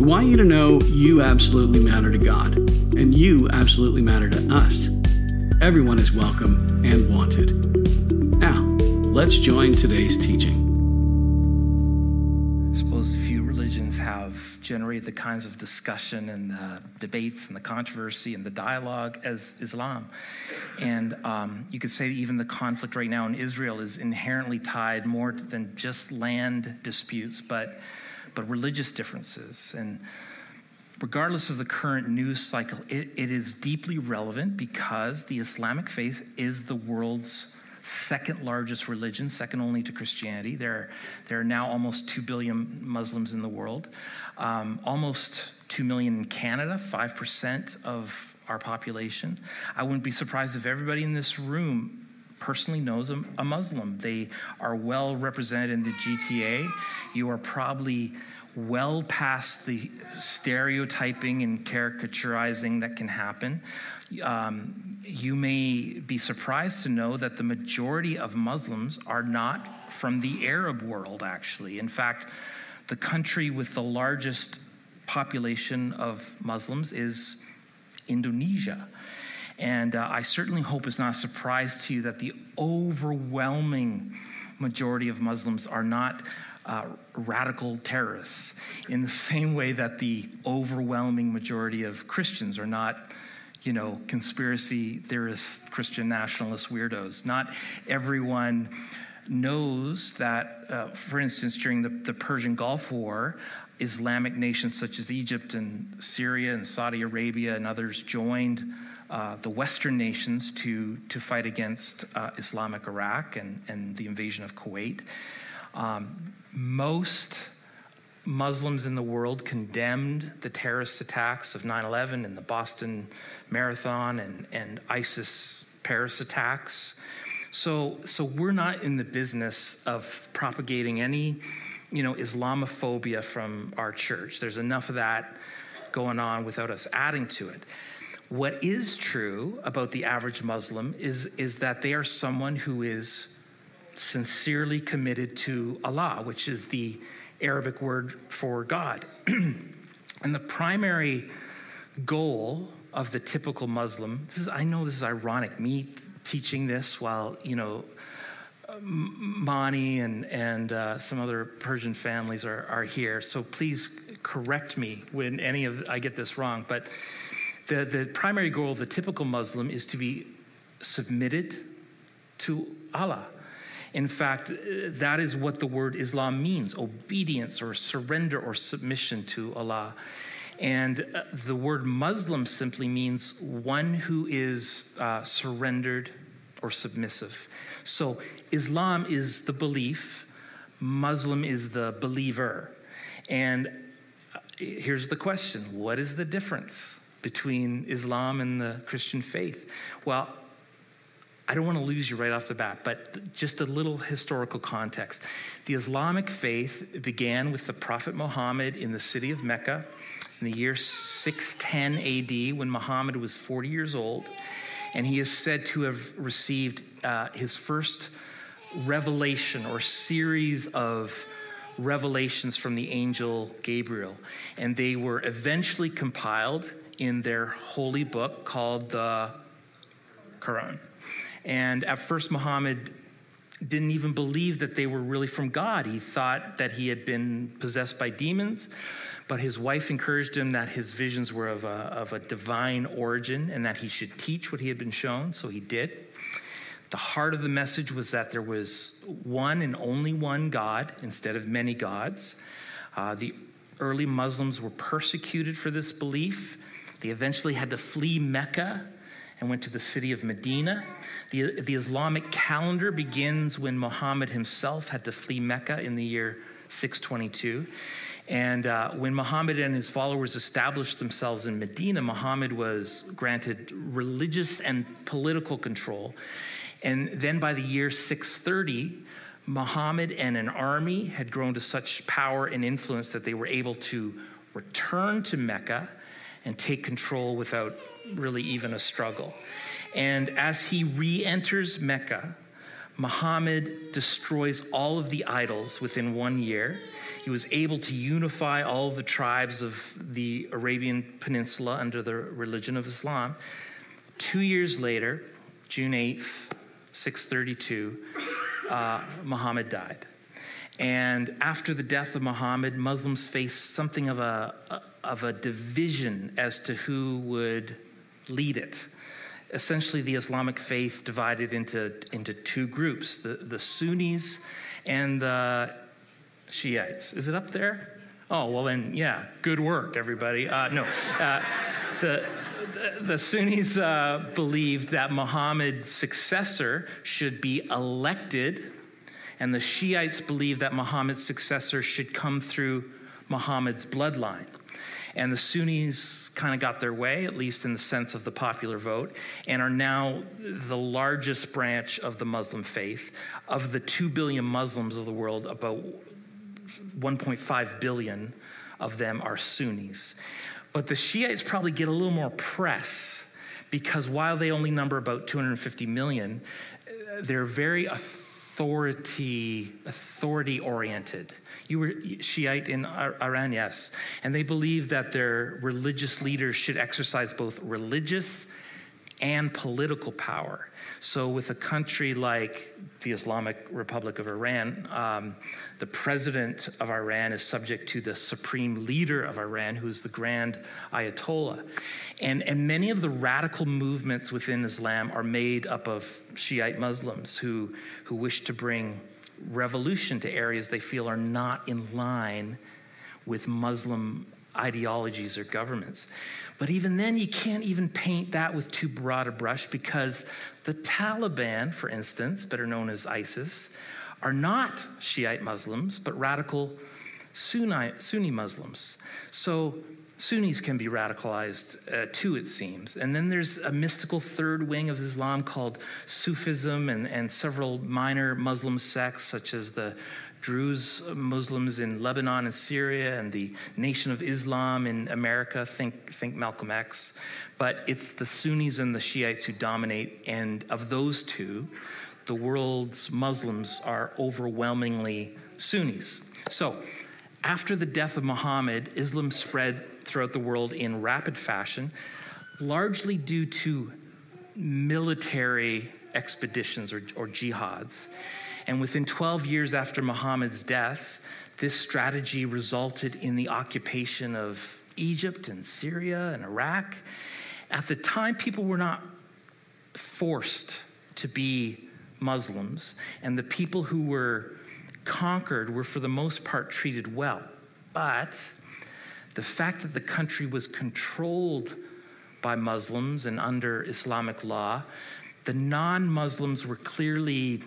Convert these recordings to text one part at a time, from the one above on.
We want you to know you absolutely matter to God, and you absolutely matter to us. Everyone is welcome and wanted. Now, let's join today's teaching. I suppose few religions have generated the kinds of discussion and uh, debates and the controversy and the dialogue as Islam. And um, you could say even the conflict right now in Israel is inherently tied more than just land disputes, but but religious differences. And regardless of the current news cycle, it, it is deeply relevant because the Islamic faith is the world's second largest religion, second only to Christianity. There, there are now almost 2 billion Muslims in the world, um, almost 2 million in Canada, 5% of our population. I wouldn't be surprised if everybody in this room personally knows a, a Muslim. They are well represented in the GTA. You are probably well past the stereotyping and caricaturizing that can happen. Um, you may be surprised to know that the majority of Muslims are not from the Arab world, actually. In fact, the country with the largest population of Muslims is Indonesia. And uh, I certainly hope it's not a surprise to you that the overwhelming majority of Muslims are not uh, radical terrorists, in the same way that the overwhelming majority of Christians are not, you know, conspiracy theorists, Christian nationalist weirdos. Not everyone knows that, uh, for instance, during the, the Persian Gulf War, Islamic nations such as Egypt and Syria and Saudi Arabia and others joined uh, the Western nations to, to fight against uh, Islamic Iraq and, and the invasion of Kuwait. Um, most Muslims in the world condemned the terrorist attacks of 9 11 and the Boston Marathon and, and ISIS Paris attacks. So, so we're not in the business of propagating any, you know, Islamophobia from our church. There's enough of that going on without us adding to it. What is true about the average Muslim is, is that they are someone who is sincerely committed to Allah, which is the Arabic word for God. and the primary goal of the typical Muslim, is, I know this is ironic, me teaching this while, you know, Mani and, and uh, some other Persian families are, are here. So please correct me when any of I get this wrong. But the, the primary goal of the typical Muslim is to be submitted to Allah. In fact, that is what the word Islam means obedience or surrender or submission to Allah. And uh, the word Muslim simply means one who is uh, surrendered or submissive. So Islam is the belief, Muslim is the believer. And uh, here's the question what is the difference? between Islam and the Christian faith? Well, I don't want to lose you right off the bat, but just a little historical context. The Islamic faith began with the Prophet Muhammad in the city of Mecca in the year 610 AD when Muhammad was 40 years old. And he is said to have received uh, his first revelation or series of revelations from the angel Gabriel. And they were eventually compiled in their holy book called the Quran. And at first, Muhammad didn't even believe that they were really from God. He thought that he had been possessed by demons, but his wife encouraged him that his visions were of a, of a divine origin and that he should teach what he had been shown, so he did. The heart of the message was that there was one and only one God instead of many gods. Uh, the early Muslims were persecuted for this belief. They eventually had to flee Mecca and went to the city of Medina. The, the Islamic calendar begins when Muhammad himself had to flee Mecca in the year 622. And uh, when Muhammad and his followers established themselves in Medina, Muhammad was granted religious and political control. And then by the year 630, Muhammad and an army had grown to such power and influence that they were able to return to Mecca and take control without really even a struggle. And as he re enters Mecca, Muhammad destroys all of the idols within one year. He was able to unify all the tribes of the Arabian Peninsula under the religion of Islam. Two years later, June 8th, 632, uh, Muhammad died. And after the death of Muhammad, Muslims faced something of a, of a division as to who would lead it. Essentially, the Islamic faith divided into, into two groups the, the Sunnis and the Shiites. Is it up there? Oh, well, then, yeah, good work, everybody. Uh, no, uh, the, the, the, Sunnis uh, believed that Muhammad's successor should be elected, and the Shiites believed that Muhammad's successor should come through Muhammad's bloodline. And the Sunnis kind of got their way, at least in the sense of the popular vote, and are now the largest branch of the Muslim faith. Of the 2 billion Muslims of the world, about 1.5 billion of them are Sunnis. But the Shiites probably get a little more press because while they only number about 250 million, they're very authority authority oriented. You were Shiite in Iran, yes. And they believe that their religious leaders should exercise both religious and political power. So, with a country like the Islamic Republic of Iran, um, the president of Iran is subject to the supreme leader of Iran, who's the grand Ayatollah. And, and many of the radical movements within Islam are made up of Shiite Muslims who, who wish to bring revolution to areas they feel are not in line with Muslim ideologies or governments. But even then, you can't even paint that with too broad a brush because the Taliban, for instance, better known as ISIS, are not Shiite Muslims, but radical Sunni, Sunni Muslims. So Sunnis can be radicalized uh, too, it seems. And then there's a mystical third wing of Islam called Sufism and, and several minor Muslim sects, such as the Druze Muslims in Lebanon and Syria and the Nation of Islam in America. Think, think Malcolm X. But it's the Sunnis and the Shiites who dominate. And of those two, the world's Muslims are overwhelmingly Sunnis. So, after the death of Muhammad, Islam spread throughout the world in rapid fashion, largely due to military expeditions or, or jihads. And within 12 years after Muhammad's death, this strategy resulted in the occupation of Egypt and Syria and Iraq. At the time, people were not forced to be Muslims, and the people who were conquered were, for the most part, treated well. But the fact that the country was controlled by Muslims and under Islamic law, the non Muslims were clearly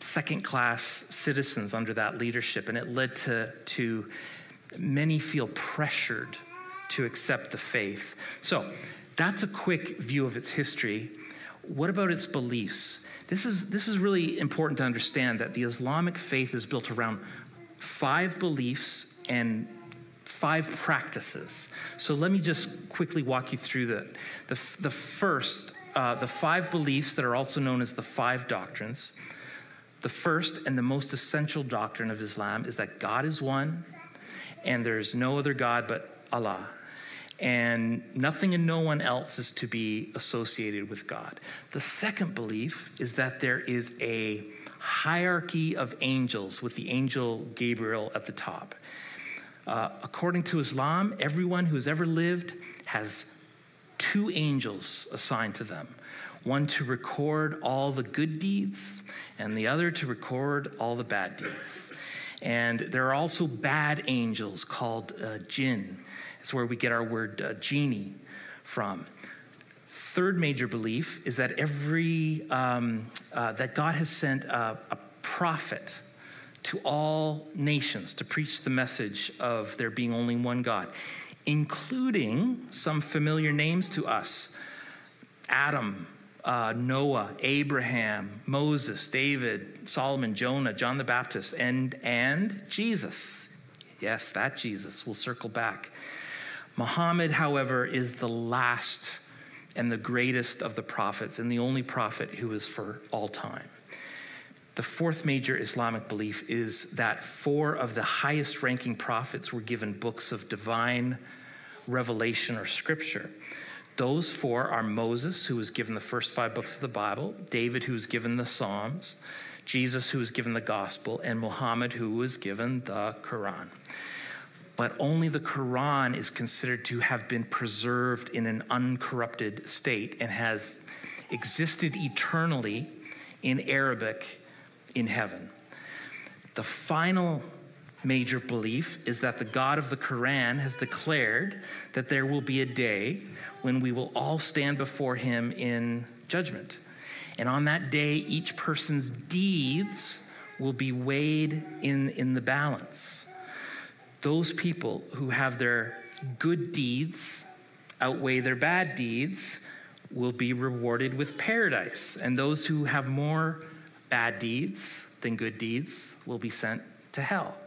second class citizens under that leadership, and it led to, to many feel pressured to accept the faith. So, that's a quick view of its history. What about its beliefs? This is, this is really important to understand that the Islamic faith is built around five beliefs and five practices. So let me just quickly walk you through the, the, the first, uh, the five beliefs that are also known as the five doctrines. The first and the most essential doctrine of Islam is that God is one and there's no other God but Allah. And nothing and no one else is to be associated with God. The second belief is that there is a hierarchy of angels with the angel Gabriel at the top. Uh, according to Islam, everyone who's ever lived has two angels assigned to them one to record all the good deeds, and the other to record all the bad deeds. And there are also bad angels called uh, jinn. It's where we get our word uh, genie from. Third major belief is that every um, uh, that God has sent a, a prophet to all nations to preach the message of there being only one God, including some familiar names to us Adam, uh, Noah, Abraham, Moses, David, Solomon, Jonah, John the Baptist, and, and Jesus. Yes, that Jesus. We'll circle back. Muhammad, however, is the last and the greatest of the prophets and the only prophet who is for all time. The fourth major Islamic belief is that four of the highest ranking prophets were given books of divine revelation or scripture. Those four are Moses, who was given the first five books of the Bible, David, who was given the Psalms, Jesus, who was given the Gospel, and Muhammad, who was given the Quran. But only the Quran is considered to have been preserved in an uncorrupted state and has existed eternally in Arabic in heaven. The final major belief is that the God of the Quran has declared that there will be a day when we will all stand before him in judgment. And on that day, each person's deeds will be weighed in, in the balance. Those people who have their good deeds outweigh their bad deeds will be rewarded with paradise. And those who have more bad deeds than good deeds will be sent to hell.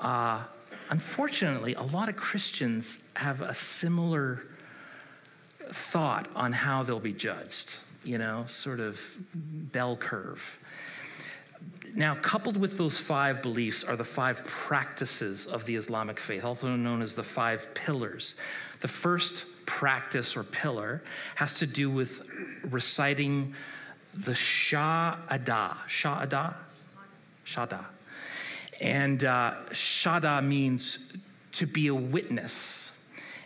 Uh, unfortunately, a lot of Christians have a similar thought on how they'll be judged, you know, sort of bell curve. Now, coupled with those five beliefs are the five practices of the Islamic faith, also known as the five pillars. The first practice or pillar has to do with reciting the Shahada. Shahada? Shada. And uh, Shada means to be a witness.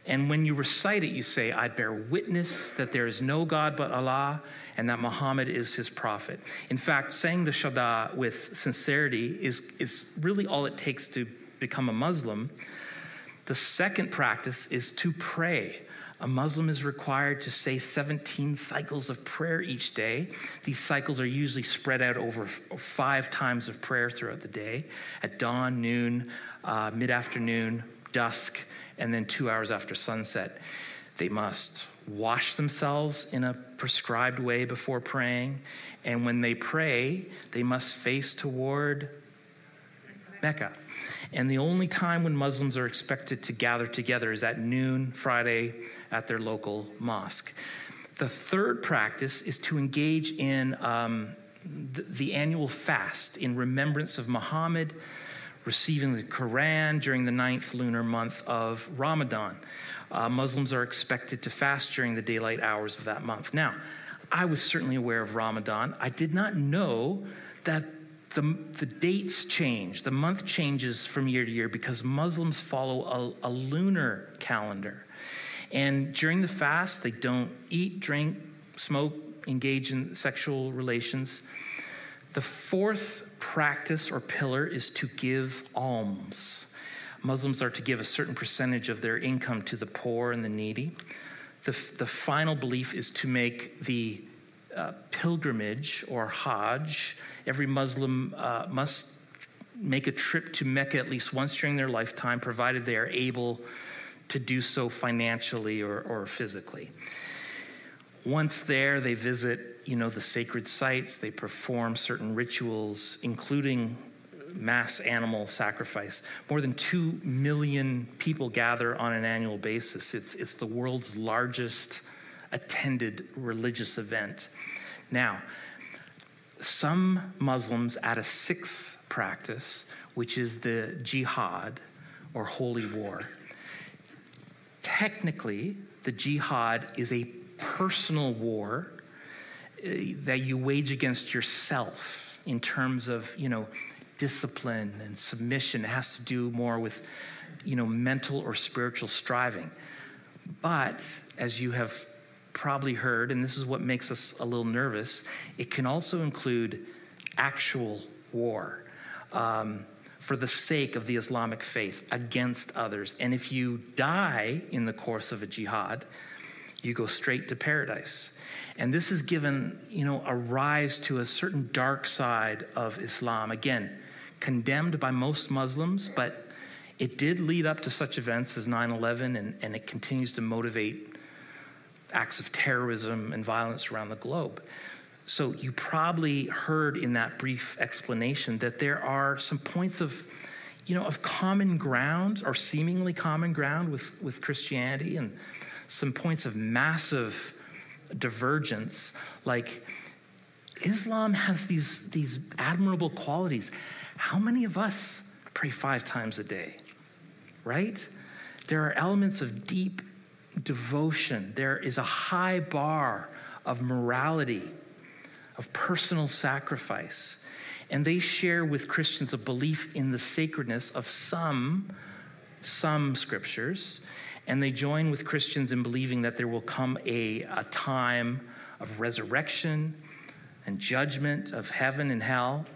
And when you recite it, you say, I bear witness that there is no God but Allah and that Muhammad is his prophet. In fact, saying the Shada with sincerity is, is really all it takes to become a Muslim. The second practice is to pray. A Muslim is required to say 17 cycles of prayer each day. These cycles are usually spread out over five times of prayer throughout the day at dawn, noon, uh, mid afternoon, dusk, and then two hours after sunset. They must wash themselves in a prescribed way before praying. And when they pray, they must face toward Mecca. And the only time when Muslims are expected to gather together is at noon Friday at their local mosque. The third practice is to engage in um, the, the annual fast in remembrance of Muhammad receiving the Quran during the ninth lunar month of Ramadan. Uh, Muslims are expected to fast during the daylight hours of that month. Now, I was certainly aware of Ramadan. I did not know that the, the dates change, the month changes from year to year because Muslims follow a, a lunar calendar. And during the fast, they don't eat, drink, smoke, engage in sexual relations. The fourth practice or pillar is to give alms. Muslims are to give a certain percentage of their income to the poor and the needy. The, the final belief is to make the uh, pilgrimage or Hajj. Every Muslim uh, must make a trip to Mecca at least once during their lifetime, provided they are able to do so financially or, or physically. Once there, they visit, you know, the sacred sites. They perform certain rituals, including mass animal sacrifice. More than 2 million people gather on an annual basis. It's, it's the world's largest attended religious event. Now, some Muslims add a sixth practice, which is the jihad or holy war technically, the jihad is a personal war uh, that you wage against yourself in terms of, you know, discipline and submission. It has to do more with, you know, mental or spiritual striving. But as you have probably heard, and this is what makes us a little nervous, it can also include actual war. Um, for the sake of the Islamic faith against others. And if you die in the course of a jihad, you go straight to paradise. And this has given, you know, a rise to a certain dark side of Islam. Again, condemned by most Muslims, but it did lead up to such events as 9 11, and, and it continues to motivate acts of terrorism and violence around the globe. So, you probably heard in that brief explanation that there are some points of, you know, of common ground or seemingly common ground with, with Christianity and some points of massive divergence. Like, Islam has these, these admirable qualities. How many of us pray five times a day? Right? There are elements of deep devotion, there is a high bar of morality, of personal sacrifice. And they share with Christians a belief in the sacredness of some, some scriptures. And they join with Christians in believing that there will come a, a time of resurrection and judgment of heaven and hell.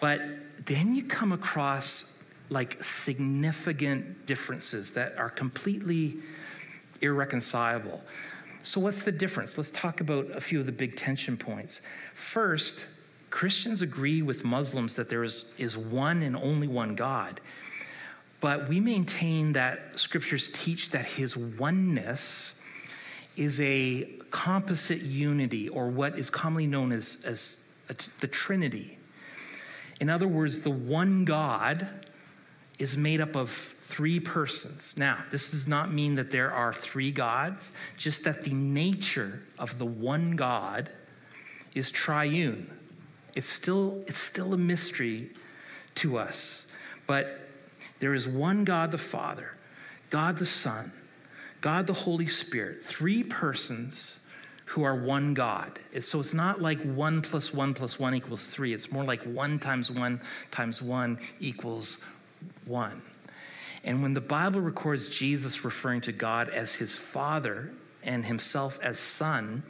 But then you come across like significant differences that are completely irreconcilable. So, what's the difference? Let's talk about a few of the big tension points. First, Christians agree with Muslims that there is, is one and only one God. But we maintain that scriptures teach that his oneness is a composite unity, or what is commonly known as, as the Trinity. In other words, the one God is made up of three persons. Now, this does not mean that there are three gods, just that the nature of the one God is triune. It's still, it's still a mystery to us. But there is one God the Father, God the Son, God the Holy Spirit, three persons who are one God. So it's not like one plus one plus one equals three. It's more like one times one times one equals one. And when the Bible records Jesus referring to God as his Father and himself as Son,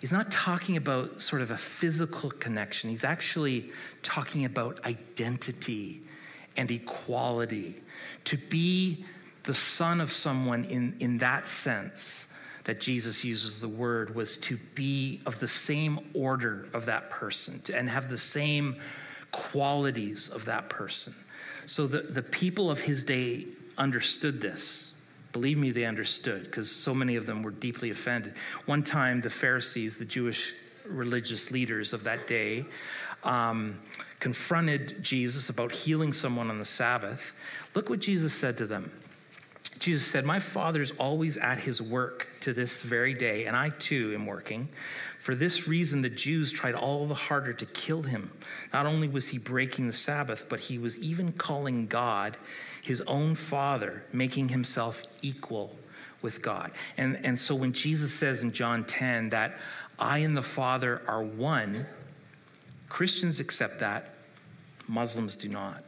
he's not talking about sort of a physical connection. He's actually talking about identity and equality. To be the son of someone in, in that sense that Jesus uses the word was to be of the same order of that person and have the same qualities of that person. So the, the people of his day understood this. Believe me, they understood because so many of them were deeply offended. One time, the Pharisees, the Jewish religious leaders of that day, um, confronted Jesus about healing someone on the Sabbath. Look what Jesus said to them. Jesus said, My Father is always at his work to this very day, and I too am working. For this reason, the Jews tried all the harder to kill him. Not only was he breaking the Sabbath, but he was even calling God his own Father, making himself equal with God. And, and so when Jesus says in John 10 that I and the Father are one, Christians accept that, Muslims do not.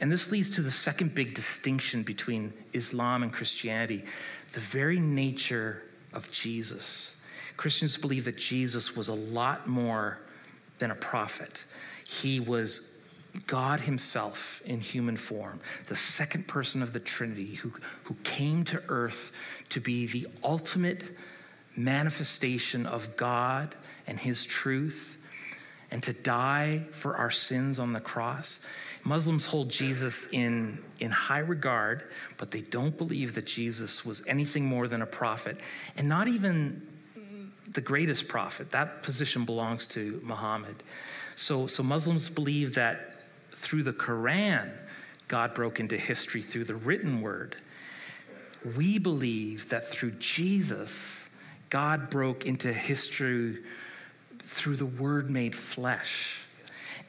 And this leads to the second big distinction between Islam and Christianity the very nature of Jesus. Christians believe that Jesus was a lot more than a prophet, he was God Himself in human form, the second person of the Trinity who, who came to earth to be the ultimate manifestation of God and His truth and to die for our sins on the cross. Muslims hold Jesus in, in high regard, but they don't believe that Jesus was anything more than a prophet, and not even the greatest prophet. That position belongs to Muhammad. So, so Muslims believe that through the Quran, God broke into history through the written word. We believe that through Jesus, God broke into history through the word made flesh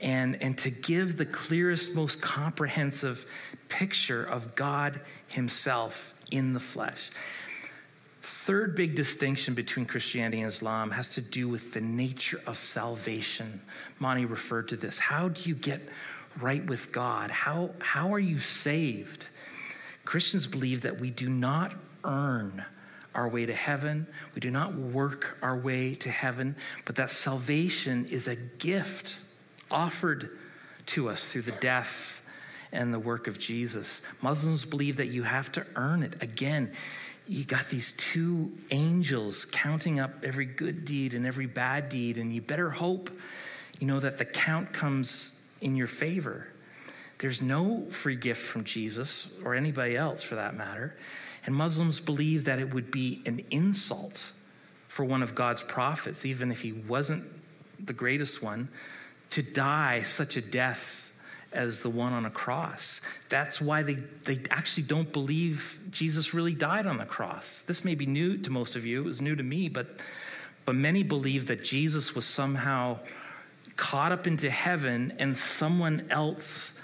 and, and to give the clearest, most comprehensive picture of God Himself in the flesh. Third big distinction between Christianity and Islam has to do with the nature of salvation. Monty referred to this. How do you get right with God? How, how are you saved? Christians believe that we do not earn our way to heaven. We do not work our way to heaven, but that salvation is a gift offered to us through the death and the work of Jesus. Muslims believe that you have to earn it. Again, you got these two angels counting up every good deed and every bad deed, and you better hope, you know, that the count comes in your favor. there's no free gift from Jesus or anybody else for that matter. And Muslims believe that it would be an insult for one of God's prophets, even if he wasn't the greatest one, to die such a death as the one on a cross. That's why they, they actually don't believe Jesus really died on the cross. This may be new to most of you, it was new to me, but, but many believe that Jesus was somehow caught up into heaven and someone else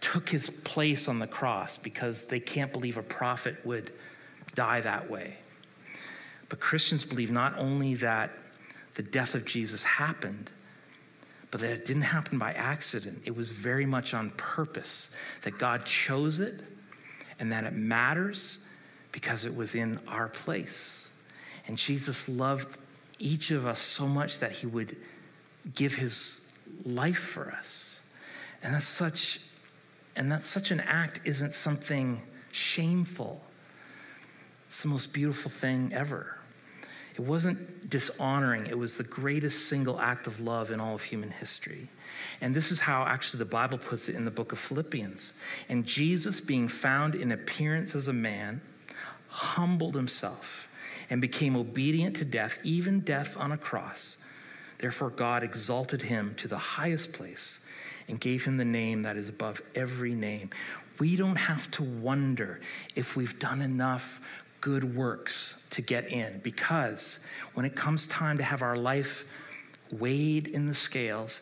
took his place on the cross because they can't believe a prophet would die that way. But Christians believe not only that the death of Jesus happened, but that it didn't happen by accident. It was very much on purpose, that God chose it and that it matters because it was in our place. And Jesus loved each of us so much that he would give his life for us. And that's such and that such an act isn't something shameful. It's the most beautiful thing ever. It wasn't dishonoring, it was the greatest single act of love in all of human history. And this is how actually the Bible puts it in the book of Philippians. And Jesus, being found in appearance as a man, humbled himself and became obedient to death, even death on a cross. Therefore, God exalted him to the highest place and gave him the name that is above every name. We don't have to wonder if we've done enough good works to get in because when it comes time to have our life weighed in the scales,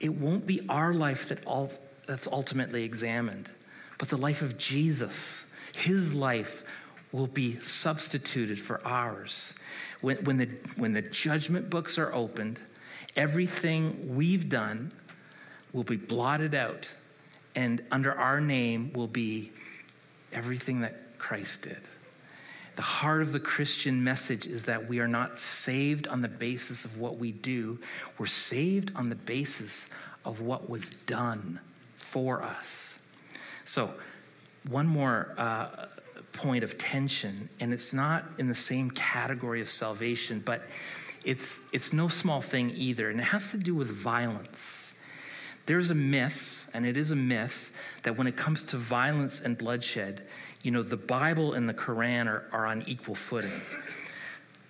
it won't be our life that all, that's ultimately examined, but the life of Jesus. His life will be substituted for ours. When, when, the, when the judgment books are opened, everything we've done will be blotted out, and under our name will be everything that Christ did. The heart of the Christian message is that we are not saved on the basis of what we do, we're saved on the basis of what was done for us. So, one more uh, point of tension, and it's not in the same category of salvation, but it's, it's no small thing either, and it has to do with violence. There's a myth, and it is a myth, that when it comes to violence and bloodshed, you know, the Bible and the Quran are, are on equal footing.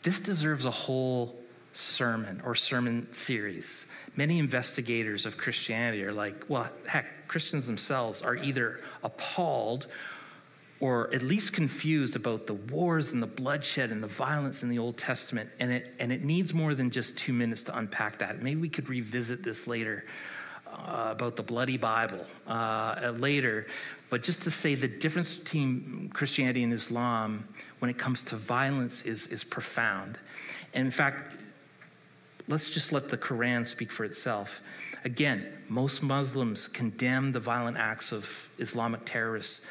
This deserves a whole sermon or sermon series. Many investigators of Christianity are like, well, heck, Christians themselves are either appalled or at least confused about the wars and the bloodshed and the violence in the Old Testament. And it, and it needs more than just two minutes to unpack that. Maybe we could revisit this later uh, about the bloody Bible uh, later. But just to say the difference between Christianity and Islam when it comes to violence is, is profound. And in fact, let's just let the Quran speak for itself. Again, most Muslims condemn the violent acts of Islamic terrorists,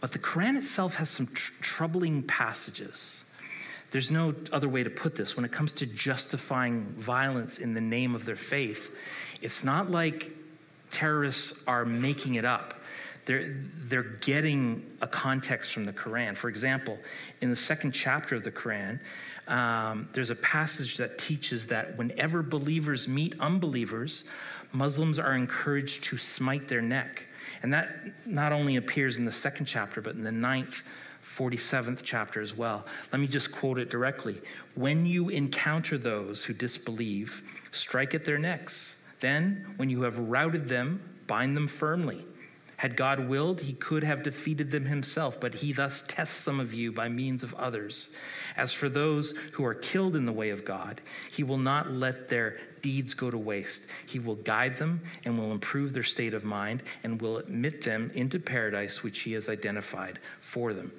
but the Quran itself has some tr- troubling passages. There's no other way to put this. When it comes to justifying violence in the name of their faith, it's not like terrorists are making it up. They're, they're getting a context from the Quran. For example, in the second chapter of the Quran, um, there's a passage that teaches that whenever believers meet unbelievers, Muslims are encouraged to smite their neck. And that not only appears in the second chapter, but in the ninth, 47th chapter as well. Let me just quote it directly. When you encounter those who disbelieve, strike at their necks. Then, when you have routed them, bind them firmly. Had God willed, he could have defeated them himself, but he thus tests some of you by means of others. As for those who are killed in the way of God, he will not let their deeds go to waste. He will guide them and will improve their state of mind and will admit them into paradise which he has identified for them.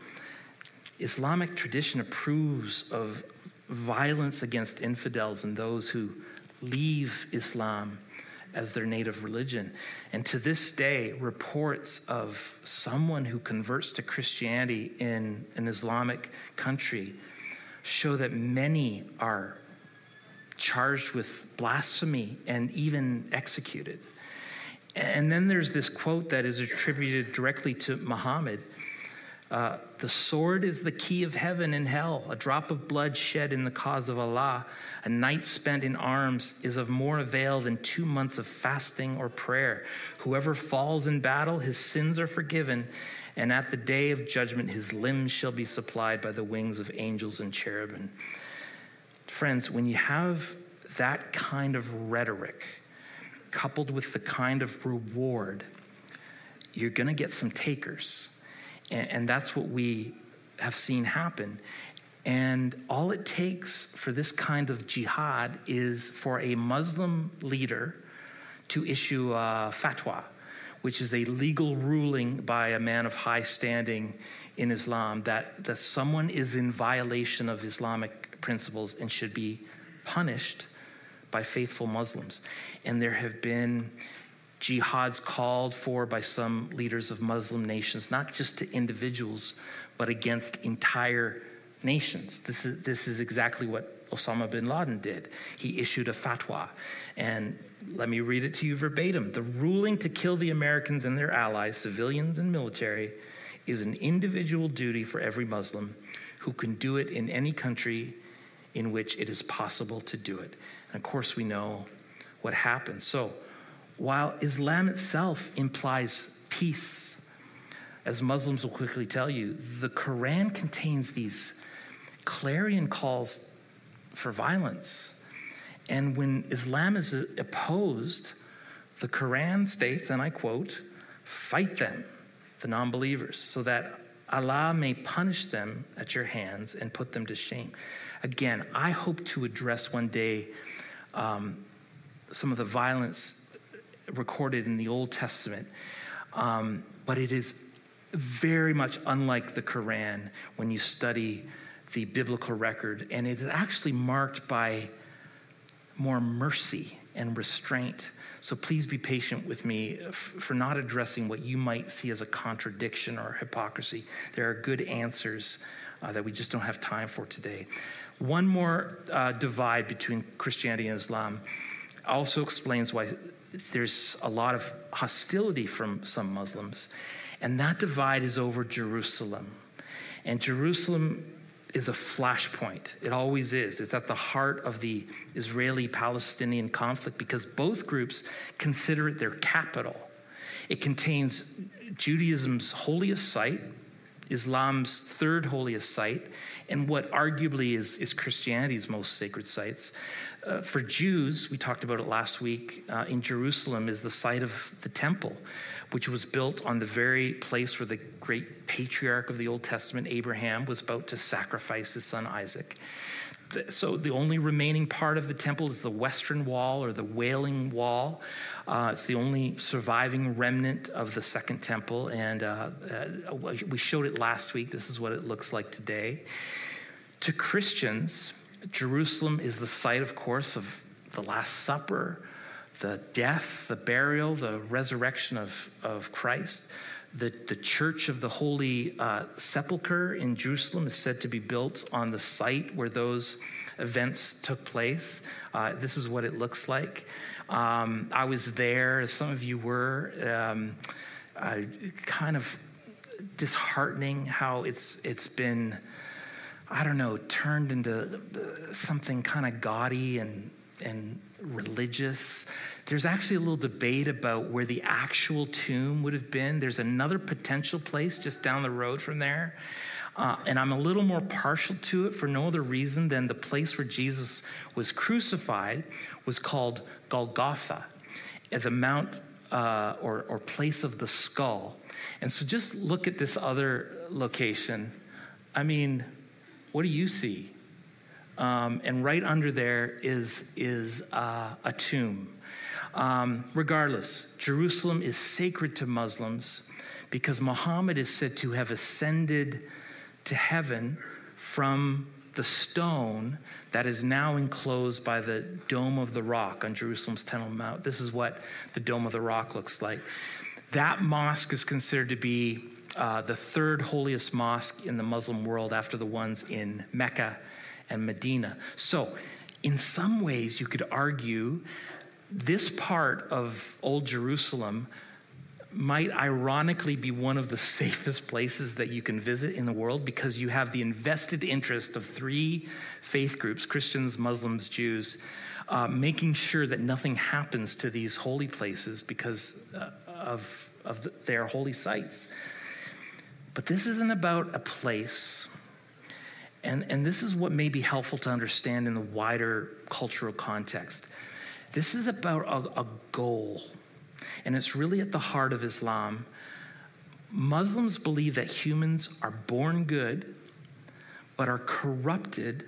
Islamic tradition approves of violence against infidels and those who leave Islam as their native religion. And to this day, reports of someone who converts to Christianity in an Islamic country show that many are charged with blasphemy and even executed. And then there's this quote that is attributed directly to Muhammad Uh, the sword is the key of heaven and hell. A drop of blood shed in the cause of Allah, a night spent in arms, is of more avail than two months of fasting or prayer. Whoever falls in battle, his sins are forgiven, and at the day of judgment, his limbs shall be supplied by the wings of angels and cherubim. Friends, when you have that kind of rhetoric, coupled with the kind of reward, you're going to get some takers. And, and that's what we have seen happen. And all it takes for this kind of jihad is for a Muslim leader to issue a fatwa, which is a legal ruling by a man of high standing in Islam that, that someone is in violation of Islamic principles and should be punished by faithful Muslims. And there have been jihads called for by some leaders of Muslim nations, not just to individuals, but against entire nations. This is, this is exactly what Osama bin Laden did. He issued a fatwa. And let me read it to you verbatim. The ruling to kill the Americans and their allies, civilians and military, is an individual duty for every Muslim who can do it in any country in which it is possible to do it. And of course, we know what happened. So, while Islam itself implies peace, as Muslims will quickly tell you, the Quran contains these clarion calls for violence. And when Islam is opposed, the Quran states, and I quote, fight them, the non believers, so that Allah may punish them at your hands and put them to shame. Again, I hope to address one day um, some of the violence recorded in the Old Testament, um, but it is very much unlike the Quran when you study the biblical record, and it is actually marked by more mercy and restraint. So please be patient with me for not addressing what you might see as a contradiction or hypocrisy. There are good answers uh, that we just don't have time for today. One more uh, divide between Christianity and Islam also explains why there's a lot of hostility from some Muslims, and that divide is over Jerusalem. And Jerusalem is a flashpoint. It always is. It's at the heart of the Israeli Palestinian conflict because both groups consider it their capital. It contains Judaism's holiest site, Islam's third holiest site, and what arguably is, is Christianity's most sacred sites. Uh, for Jews, we talked about it last week, uh, in Jerusalem is the site of the temple, which was built on the very place where the great patriarch of the Old Testament, Abraham, was about to sacrifice his son Isaac. So the only remaining part of the temple is the western wall or the Wailing Wall. Uh, it's the only surviving remnant of the second temple, and uh, uh, we showed it last week. This is what it looks like today. To Christians, Jerusalem is the site, of course, of the Last Supper, the death, the burial, the resurrection of, of Christ. The, the church of the Holy uh, Sepulchre in Jerusalem is said to be built on the site where those events took place. Uh, this is what it looks like. Um, I was there, as some of you were. Um, uh, kind of disheartening how it's it's been I don't know, turned into something kind of gaudy and, and religious. There's actually a little debate about where the actual tomb would have been. There's another potential place just down the road from there. Uh, and I'm a little more partial to it for no other reason than the place where Jesus was crucified was called Golgotha, the mount uh, or, or place of the skull. And so just look at this other location. I mean, what do you see? Um, and right under there is, is uh, a tomb. Um, regardless, Jerusalem is sacred to Muslims because Muhammad is said to have ascended to heaven from the stone that is now enclosed by the Dome of the Rock on Jerusalem's Temple Mount. This is what the Dome of the Rock looks like. That mosque is considered to be uh, the third holiest mosque in the Muslim world after the ones in Mecca and Medina. So, in some ways, you could argue this part of Old Jerusalem might ironically be one of the safest places that you can visit in the world because you have the invested interest of three faith groups Christians, Muslims, Jews uh, making sure that nothing happens to these holy places because uh, of, of their holy sites. But this isn't about a place. And, and this is what may be helpful to understand in the wider cultural context. This is about a, a goal and it's really at the heart of Islam. Muslims believe that humans are born good, but are corrupted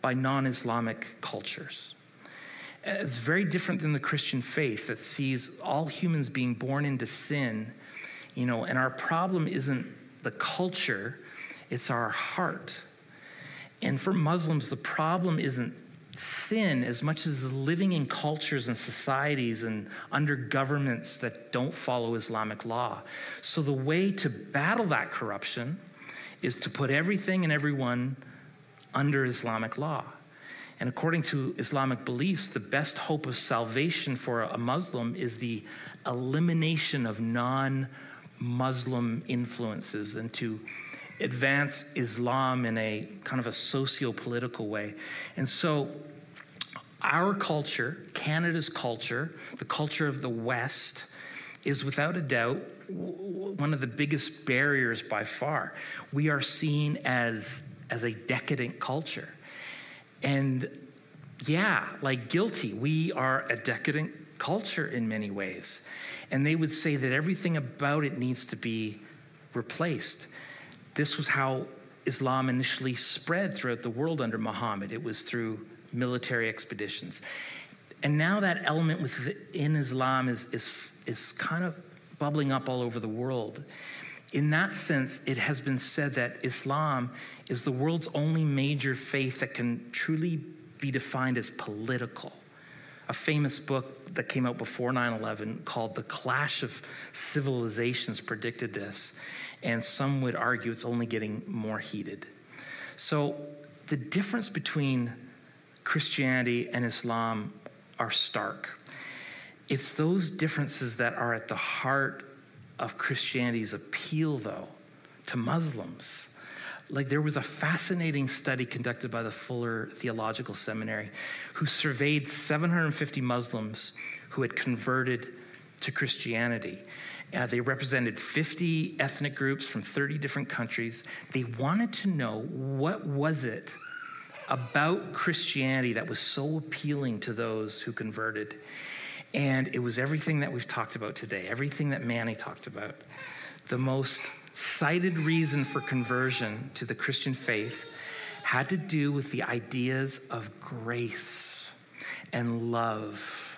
by non Islamic cultures. It's very different than the Christian faith that sees all humans being born into sin, you know, and our problem isn't the culture, it's our heart. And for Muslims, the problem isn't sin as much as living in cultures and societies and under governments that don't follow Islamic law. So, the way to battle that corruption is to put everything and everyone under Islamic law. And according to Islamic beliefs, the best hope of salvation for a Muslim is the elimination of non Muslim influences and to advance Islam in a kind of a socio political way. And so, our culture, Canada's culture, the culture of the West, is without a doubt one of the biggest barriers by far. We are seen as, as a decadent culture. And yeah, like guilty, we are a decadent culture in many ways. And they would say that everything about it needs to be replaced. This was how Islam initially spread throughout the world under Muhammad. It was through military expeditions. And now that element within Islam is, is, is kind of bubbling up all over the world. In that sense, it has been said that Islam is the world's only major faith that can truly be defined as political. A famous book that came out before 9 11 called The Clash of Civilizations predicted this and some would argue it's only getting more heated. So the difference between Christianity and Islam are stark. It's those differences that are at the heart of Christianity's appeal, though, to Muslims. Like, there was a fascinating study conducted by the Fuller Theological Seminary who surveyed 750 Muslims who had converted to Christianity. Uh, they represented 50 ethnic groups from 30 different countries. They wanted to know what was it about Christianity that was so appealing to those who converted. And it was everything that we've talked about today, everything that Manny talked about. The most cited reason for conversion to the Christian faith had to do with the ideas of grace and love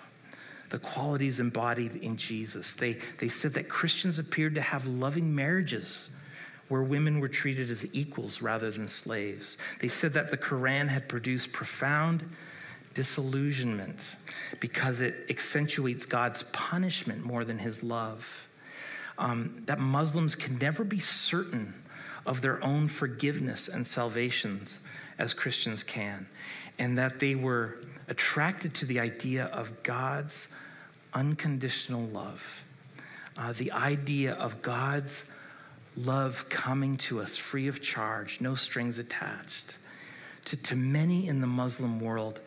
the qualities embodied in Jesus. They, they said that Christians appeared to have loving marriages where women were treated as equals rather than slaves. They said that the Quran had produced profound disillusionment because it accentuates God's punishment more than his love. Um, that Muslims can never be certain of their own forgiveness and salvations as Christians can, and that they were attracted to the idea of God's unconditional love. Uh, the idea of God's love coming to us free of charge, no strings attached. To, to many in the Muslim world,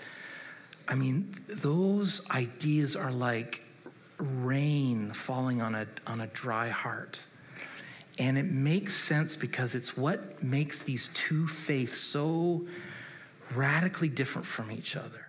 I mean, those ideas are like rain falling on a, on a dry heart. And it makes sense because it's what makes these two faiths so radically different from each other.